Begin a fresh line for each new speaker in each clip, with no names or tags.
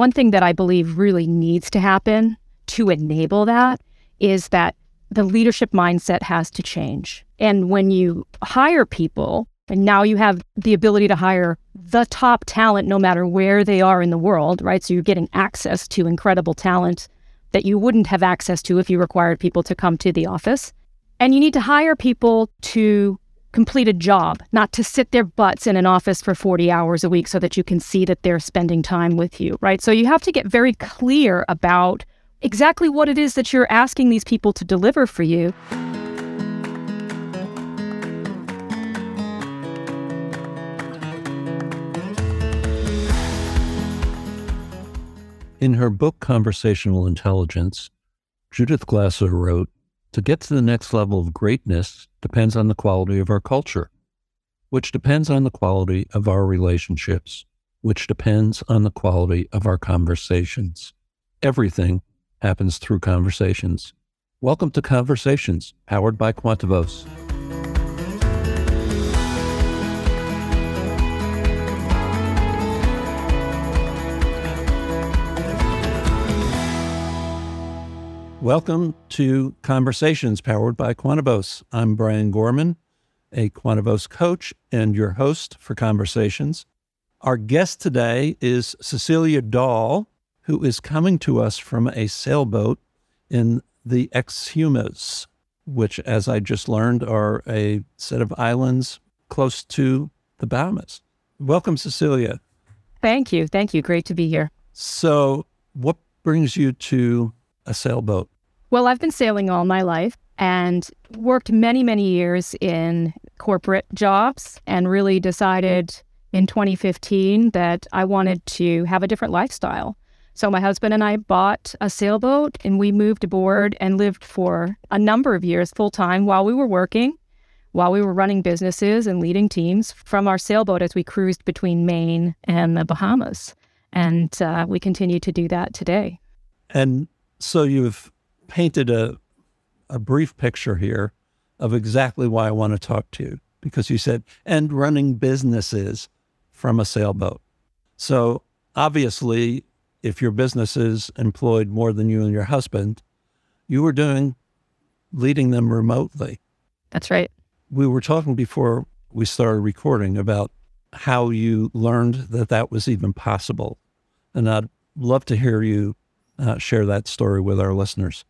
One thing that I believe really needs to happen to enable that is that the leadership mindset has to change. And when you hire people, and now you have the ability to hire the top talent no matter where they are in the world, right? So you're getting access to incredible talent that you wouldn't have access to if you required people to come to the office. And you need to hire people to complete a job, not to sit their butts in an office for 40 hours a week so that you can see that they're spending time with you, right? So you have to get very clear about exactly what it is that you're asking these people to deliver for you.
In her book, Conversational Intelligence, Judith Glaser wrote To get to the next level of greatness depends on the quality of our culture, which depends on the quality of our relationships, which depends on the quality of our conversations. Everything happens through conversations. Welcome to Conversations, powered by Quantavos. Welcome to Conversations powered by Quantavos. I'm Brian Gorman, a Quantavos coach and your host for Conversations. Our guest today is Cecelia Dahl, who is coming to us from a sailboat in the Exumas, which, as I just learned, are a set of islands close to the Bahamas. Welcome, Cecelia.
Thank you. Thank you. Great to be here.
So, what brings you to a sailboat?
Well, I've been sailing all my life and worked many, many years in corporate jobs and really decided in 2015 that I wanted to have a different lifestyle. So my husband and I bought a sailboat and we moved aboard and lived for a number of years full time while we were working, while we were running businesses and leading teams from our sailboat as we cruised between Maine and the Bahamas. And uh, we continue to do that today.
And so you've painted a, a brief picture here of exactly why I want to talk to you because you said, and running businesses from a sailboat. So obviously, if your business is employed more than you and your husband, you were doing leading them remotely.
That's right.
We were talking before we started recording about how you learned that that was even possible. And I'd love to hear you uh, share that story with our listeners.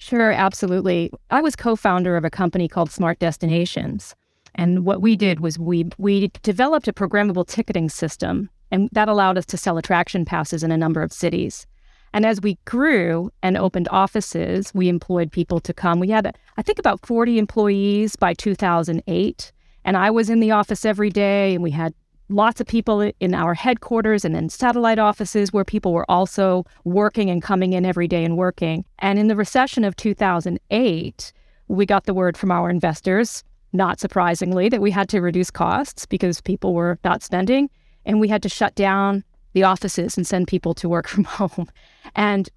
Sure, absolutely. I was co-founder of a company called Smart Destinations. And what we did was we we developed a programmable ticketing system and that allowed us to sell attraction passes in a number of cities. And as we grew and opened offices, we employed people to come. We had, I think, about 40 employees by 2008. And I was in the office every day, and we had lots of people in our headquarters and in satellite offices where people were also working and coming in every day and working. And in the recession of 2008, we got the word from our investors, not surprisingly, that we had to reduce costs because people were not spending. And we had to shut down the offices and send people to work from home. And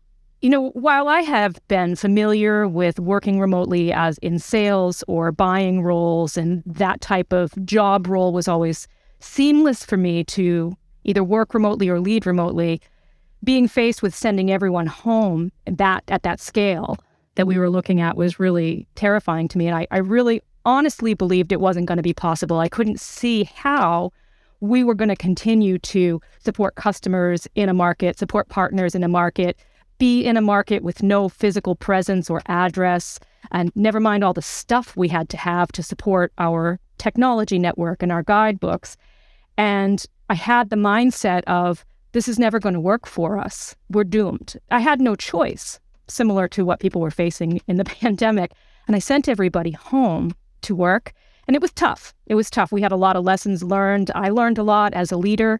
you know, while I have been familiar with working remotely as in sales or buying roles and that type of job role was always seamless for me to either work remotely or lead remotely, being faced with sending everyone home that at that scale that we were looking at was really terrifying to me. And I, I really honestly believed it wasn't going to be possible. I couldn't see how we were going to continue to support customers in a market, support partners in a market, be in a market with no physical presence or address, and never mind all the stuff we had to have to support our technology network and our guidebooks. And I had the mindset of, this is never going to work for us. We're doomed. I had no choice, similar to what people were facing in the pandemic. And I sent everybody home to work. And it was tough. It was tough. We had a lot of lessons learned. I learned a lot as a leader.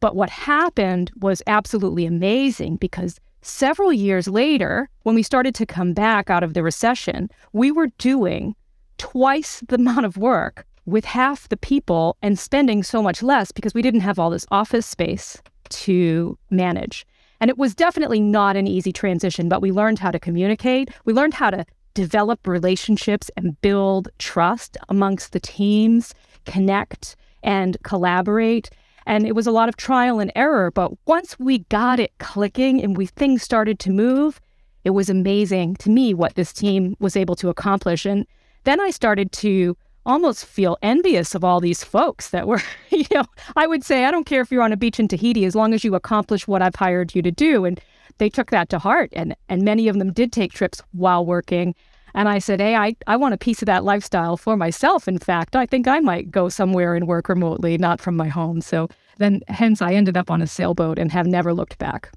But what happened was absolutely amazing because several years later, when we started to come back out of the recession, we were doing twice the amount of work with half the people and spending so much less because we didn't have all this office space to manage. And it was definitely not an easy transition, but we learned how to communicate. We learned how to develop relationships and build trust amongst the teams, connect and collaborate. And it was a lot of trial and error. But once we got it clicking and we things started to move, it was amazing to me what this team was able to accomplish. And then I started to almost feel envious of all these folks that were, you know, I would say, I don't care if you're on a beach in Tahiti as long as you accomplish what I've hired you to do. And they took that to heart. And, and many of them did take trips while working. And I said, Hey, I, I want a piece of that lifestyle for myself. In fact, I think I might go somewhere and work remotely, not from my home. So then, hence, I ended up on a sailboat and have never looked back.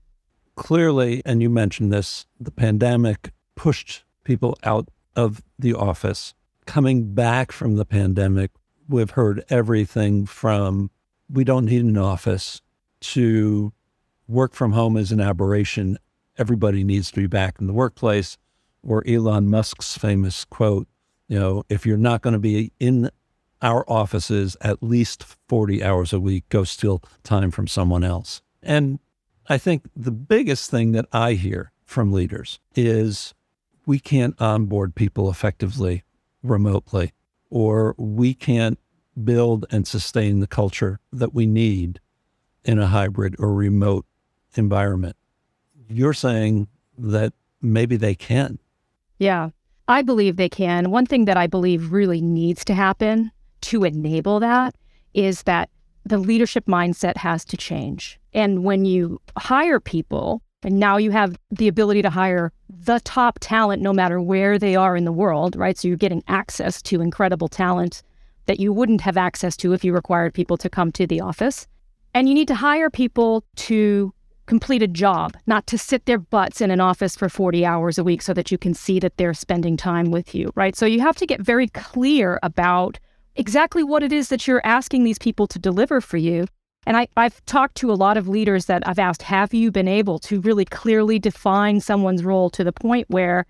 Clearly, and you mentioned this, the pandemic pushed people out of the office. Coming back from the pandemic, we've heard everything from we don't need an office to work from home is an aberration. Everybody needs to be back in the workplace or Elon Musk's famous quote, you know, if you're not going to be in our offices at least 40 hours a week, go steal time from someone else. And I think the biggest thing that I hear from leaders is we can't onboard people effectively remotely, or we can't build and sustain the culture that we need in a hybrid or remote environment. You're saying that maybe they can.
Yeah, I believe they can. One thing that I believe really needs to happen to enable that is that the leadership mindset has to change. And when you hire people, and now you have the ability to hire the top talent no matter where they are in the world, right? So you're getting access to incredible talent that you wouldn't have access to if you required people to come to the office. And you need to hire people to complete a job, not to sit their butts in an office for 40 hours a week so that you can see that they're spending time with you, right? So you have to get very clear about exactly what it is that you're asking these people to deliver for you. And I, I've talked to a lot of leaders that I've asked, have you been able to really clearly define someone's role to the point where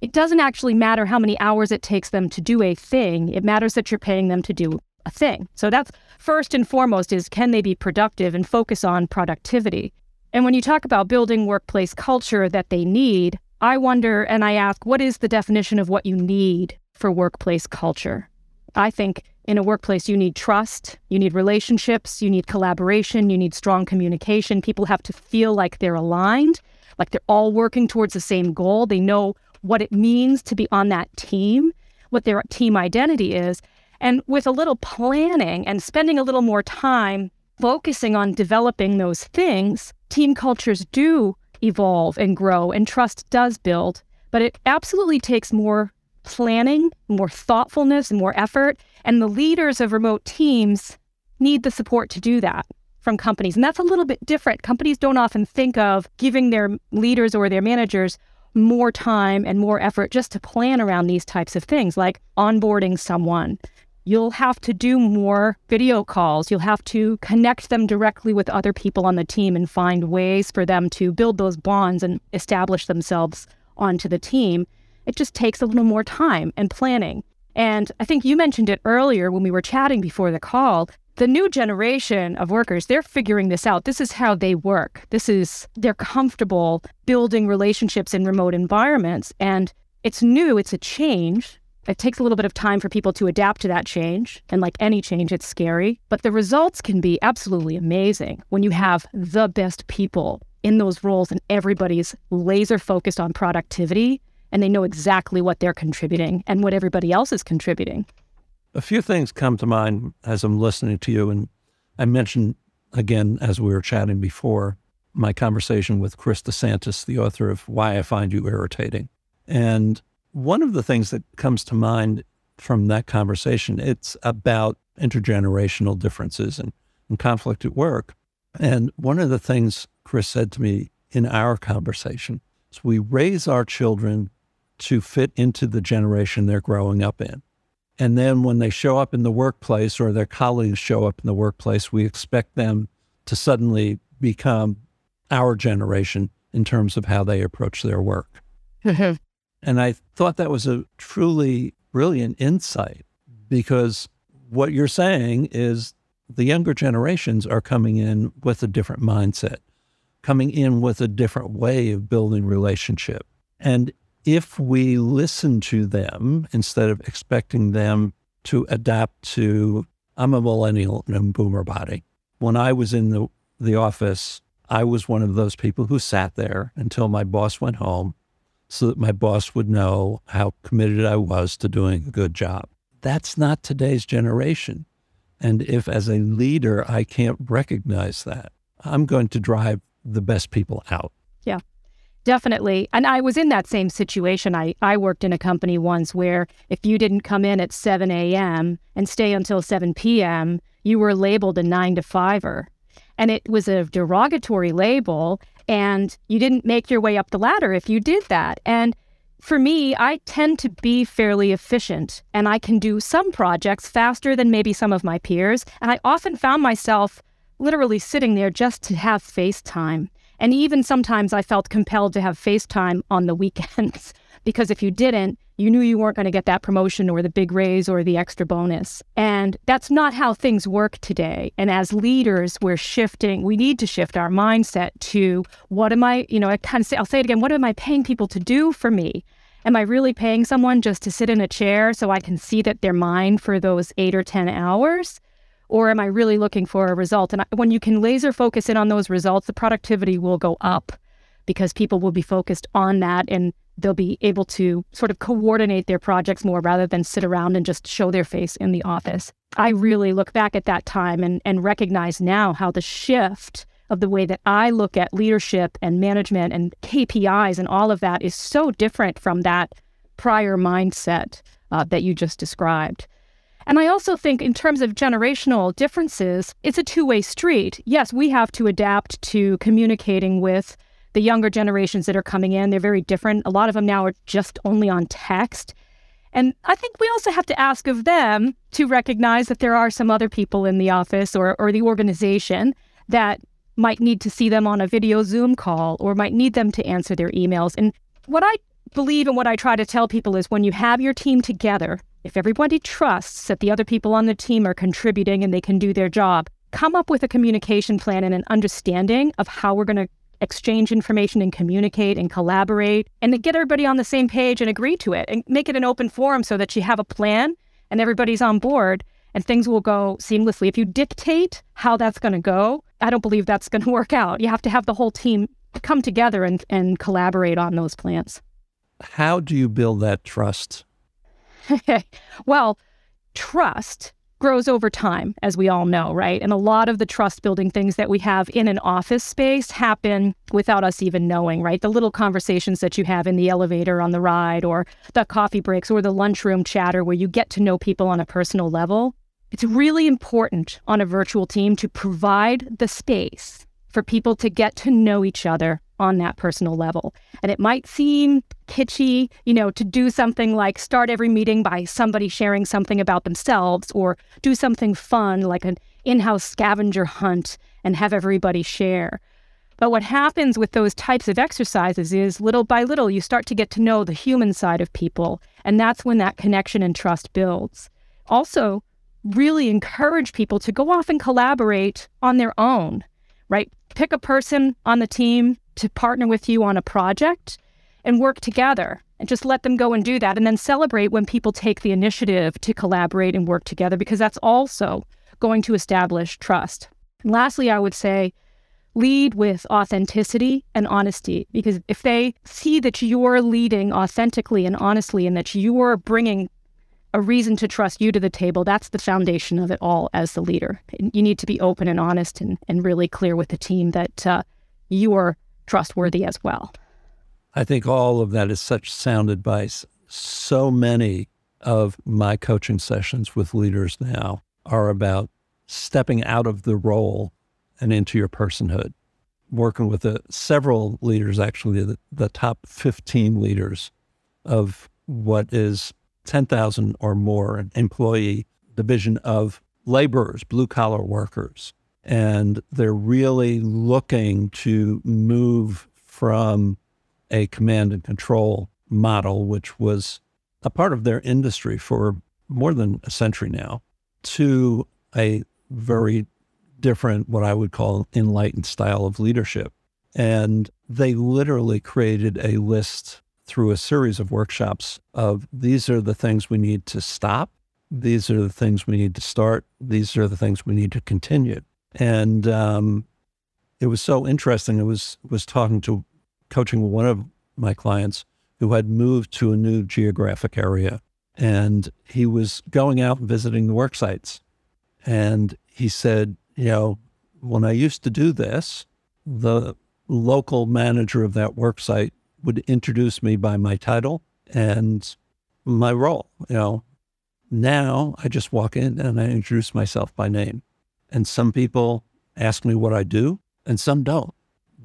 it doesn't actually matter how many hours it takes them to do a thing. It matters that you're paying them to do a thing. So that's first and foremost is can they be productive and focus on productivity? And when you talk about building workplace culture that they need, I wonder and I ask, what is the definition of what you need for workplace culture? I think in a workplace, you need trust, you need relationships, you need collaboration, you need strong communication. People have to feel like they're aligned, like they're all working towards the same goal. They know what it means to be on that team, what their team identity is. And with a little planning and spending a little more time focusing on developing those things, team cultures do evolve and grow and trust does build, but it absolutely takes more planning, more thoughtfulness, and more effort. And the leaders of remote teams need the support to do that from companies. And that's a little bit different. Companies don't often think of giving their leaders or their managers more time and more effort just to plan around these types of things, like onboarding someone, you'll have to do more video calls. You'll have to connect them directly with other people on the team and find ways for them to build those bonds and establish themselves onto the team. It just takes a little more time and planning. And I think you mentioned it earlier when we were chatting before the call. The new generation of workers, they're figuring this out. This is how they work. This is, they're comfortable building relationships in remote environments. And it's new, it's a change it takes a little bit of time for people to adapt to that change. And like any change, it's scary. But the results can be absolutely amazing when you have the best people in those roles and everybody's laser focused on productivity and they know exactly what they're contributing and what everybody else is contributing.
A few things come to mind as I'm listening to you. And I mentioned again, as we were chatting before, my conversation with Chris DeSantis, the author of Why I Find You Irritating. And one of the things that comes to mind from that conversation, it's about intergenerational differences and, and conflict at work. And one of the things Chris said to me in our conversation is we raise our children to fit into the generation they're growing up in. And then when they show up in the workplace or their colleagues show up in the workplace, we expect them to suddenly become our generation in terms of how they approach their work. And I thought that was a truly brilliant insight because what you're saying is the younger generations are coming in with a different mindset, coming in with a different way of building relationship. And if we listen to them instead of expecting them to adapt to, I'm a millennial and a boomer body, when I was in the, the office, I was one of those people who sat there until my boss went home so that my boss would know how committed I was to doing a good job. That's not today's generation. And if as a leader, I can't recognize that, I'm going to drive the best people out.
Definitely. And I was in that same situation. I, I worked in a company once where if you didn't come in at 7 a.m. and stay until 7 p.m., you were labeled a nine to fiver. And it was a derogatory label. And you didn't make your way up the ladder if you did that. And for me, I tend to be fairly efficient and I can do some projects faster than maybe some of my peers. And I often found myself literally sitting there just to have FaceTime. And even sometimes I felt compelled to have FaceTime on the weekends because if you didn't, you knew you weren't going to get that promotion or the big raise or the extra bonus. And that's not how things work today. And as leaders, we're shifting, we need to shift our mindset to what am I, you know, I kind of say, I'll say it again, what am I paying people to do for me? Am I really paying someone just to sit in a chair so I can see that they're mine for those eight or 10 hours? Or am I really looking for a result? And when you can laser focus in on those results, the productivity will go up because people will be focused on that and they'll be able to sort of coordinate their projects more rather than sit around and just show their face in the office. I really look back at that time and, and recognize now how the shift of the way that I look at leadership and management and KPIs and all of that is so different from that prior mindset uh, that you just described. And I also think, in terms of generational differences, it's a two way street. Yes, we have to adapt to communicating with the younger generations that are coming in, they're very different. A lot of them now are just only on text. And I think we also have to ask of them to recognize that there are some other people in the office or, or the organization that might need to see them on a video Zoom call or might need them to answer their emails. And what I believe and what I try to tell people is when you have your team together, if everybody trusts that the other people on the team are contributing and they can do their job, come up with a communication plan and an understanding of how we're going to exchange information and communicate and collaborate and get everybody on the same page and agree to it and make it an open forum so that you have a plan and everybody's on board and things will go seamlessly. If you dictate how that's going to go, I don't believe that's going to work out. You have to have the whole team come together and, and collaborate on those plans.
How do you build that trust?
well, trust grows over time, as we all know, right? And a lot of the trust building things that we have in an office space happen without us even knowing, right? The little conversations that you have in the elevator on the ride, or the coffee breaks, or the lunchroom chatter where you get to know people on a personal level. It's really important on a virtual team to provide the space for people to get to know each other on that personal level. And it might seem kitschy, you know, to do something like start every meeting by somebody sharing something about themselves or do something fun like an in house scavenger hunt and have everybody share. But what happens with those types of exercises is little by little, you start to get to know the human side of people. And that's when that connection and trust builds. Also, really encourage people to go off and collaborate on their own, right? Pick a person on the team to partner with you on a project and work together and just let them go and do that and then celebrate when people take the initiative to collaborate and work together because that's also going to establish trust. And lastly, I would say lead with authenticity and honesty because if they see that you're leading authentically and honestly and that you're bringing a reason to trust you to the table, that's the foundation of it all as the leader. You need to be open and honest and, and really clear with the team that uh, you are trustworthy as well.
I think all of that is such sound advice. So many of my coaching sessions with leaders now are about stepping out of the role and into your personhood. Working with a, several leaders, actually, the, the top 15 leaders of what is 10,000 or more employee division of laborers, blue collar workers and they're really looking to move from a command and control model, which was a part of their industry for more than a century now, to a very different, what I would call enlightened style of leadership. And they literally created a list through a series of workshops of these are the things we need to stop. These are the things we need to start. These are the things we need to continue. And um, it was so interesting. I was was talking to coaching one of my clients who had moved to a new geographic area, and he was going out and visiting the work sites. And he said, you know, when I used to do this, the local manager of that work site would introduce me by my title and my role. You know, now I just walk in and I introduce myself by name. And some people ask me what I do and some don't.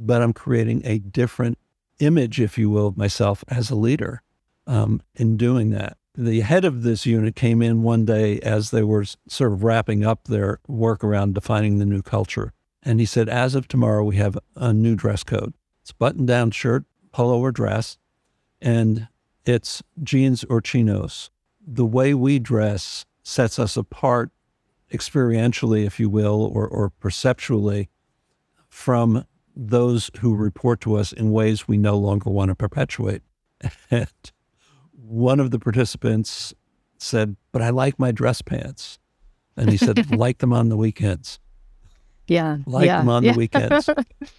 But I'm creating a different image, if you will, of myself as a leader um, in doing that. The head of this unit came in one day as they were sort of wrapping up their work around defining the new culture. And he said, as of tomorrow, we have a new dress code. It's button down shirt, polo or dress, and it's jeans or chinos. The way we dress sets us apart experientially, if you will, or, or perceptually from those who report to us in ways we no longer want to perpetuate. And one of the participants said, But I like my dress pants. And he said, Like them on the weekends.
Yeah.
Like
yeah,
them on
yeah.
the weekends.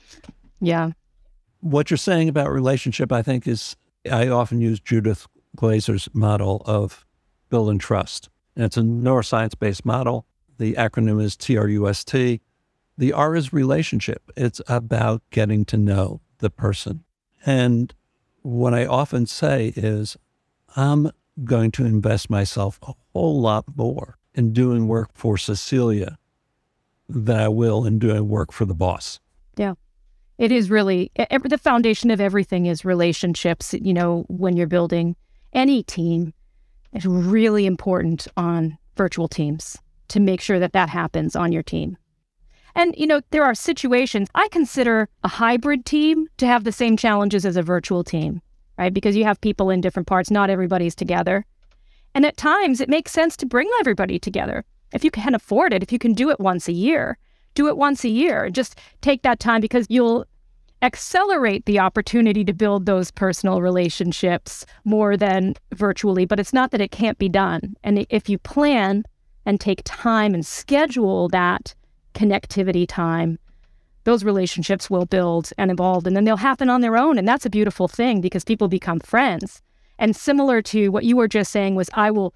yeah.
What you're saying about relationship, I think, is I often use Judith Glaser's model of building trust. And it's a neuroscience based model. The acronym is TRUST. The R is relationship. It's about getting to know the person. And what I often say is, I'm going to invest myself a whole lot more in doing work for Cecelia than I will in doing work for the boss.
Yeah. It is really every, the foundation of everything is relationships. You know, when you're building any team, it's really important on virtual teams to make sure that that happens on your team. And, you know, there are situations I consider a hybrid team to have the same challenges as a virtual team, right? Because you have people in different parts, not everybody's together. And at times it makes sense to bring everybody together. If you can afford it, if you can do it once a year, do it once a year. Just take that time because you'll accelerate the opportunity to build those personal relationships more than virtually. But it's not that it can't be done. And if you plan and take time and schedule that connectivity time, those relationships will build and evolve and then they'll happen on their own. And that's a beautiful thing because people become friends. And similar to what you were just saying was I will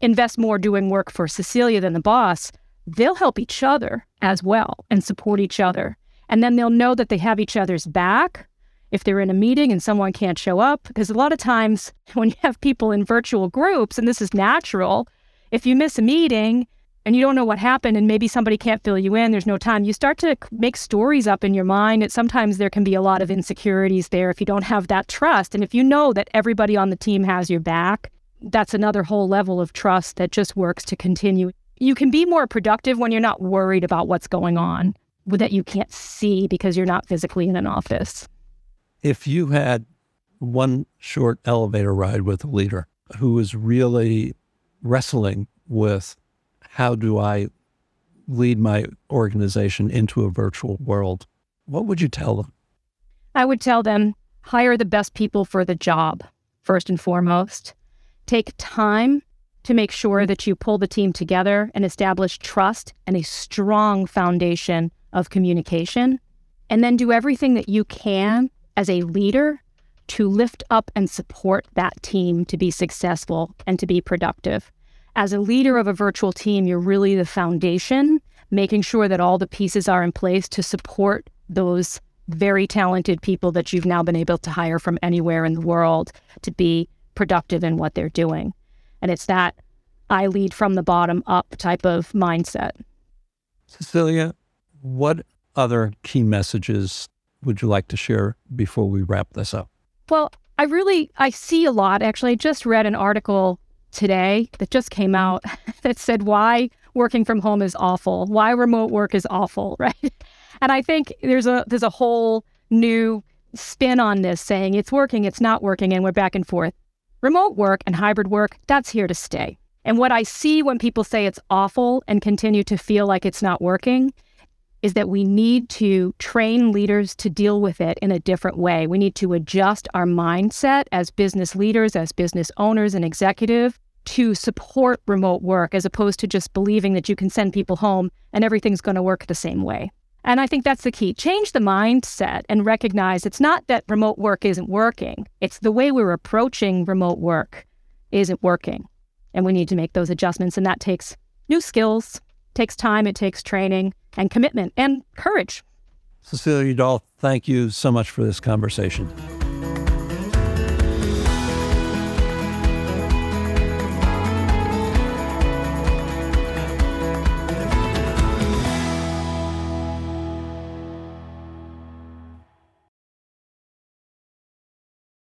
invest more doing work for Cecelia than the boss, they'll help each other as well and support each other. And then they'll know that they have each other's back if they're in a meeting and someone can't show up. Because a lot of times when you have people in virtual groups, and this is natural, if you miss a meeting and you don't know what happened and maybe somebody can't fill you in, there's no time, you start to make stories up in your mind. It, sometimes there can be a lot of insecurities there if you don't have that trust. And if you know that everybody on the team has your back, that's another whole level of trust that just works to continue. You can be more productive when you're not worried about what's going on that you can't see because you're not physically in an office.
If you had one short elevator ride with a leader who was really wrestling with how do I lead my organization into a virtual world, what would you tell them?
I would tell them hire the best people for the job, first and foremost. Take time to make sure that you pull the team together and establish trust and a strong foundation of communication. And then do everything that you can as a leader to lift up and support that team to be successful and to be productive. As a leader of a virtual team, you're really the foundation, making sure that all the pieces are in place to support those very talented people that you've now been able to hire from anywhere in the world to be productive in what they're doing. And it's that I lead from the bottom up type of mindset.
Cecelia, what other key messages would you like to share before we wrap this up?
Well, I really I see a lot. Actually, I just read an article today that just came mm-hmm. out that said why working from home is awful, why remote work is awful, right? And I think there's a there's a whole new spin on this saying it's working, it's not working, and we're back and forth. Remote work and hybrid work, that's here to stay. And what I see when people say it's awful and continue to feel like it's not working is that we need to train leaders to deal with it in a different way. We need to adjust our mindset as business leaders, as business owners and executive to support remote work as opposed to just believing that you can send people home and everything's going to work the same way. And I think that's the key. Change the mindset and recognize it's not that remote work isn't working, it's the way we're approaching remote work isn't working. And we need to make those adjustments. And that takes new skills, takes time, it takes training and commitment and courage.
Cecelia Dahl, thank you so much for this conversation.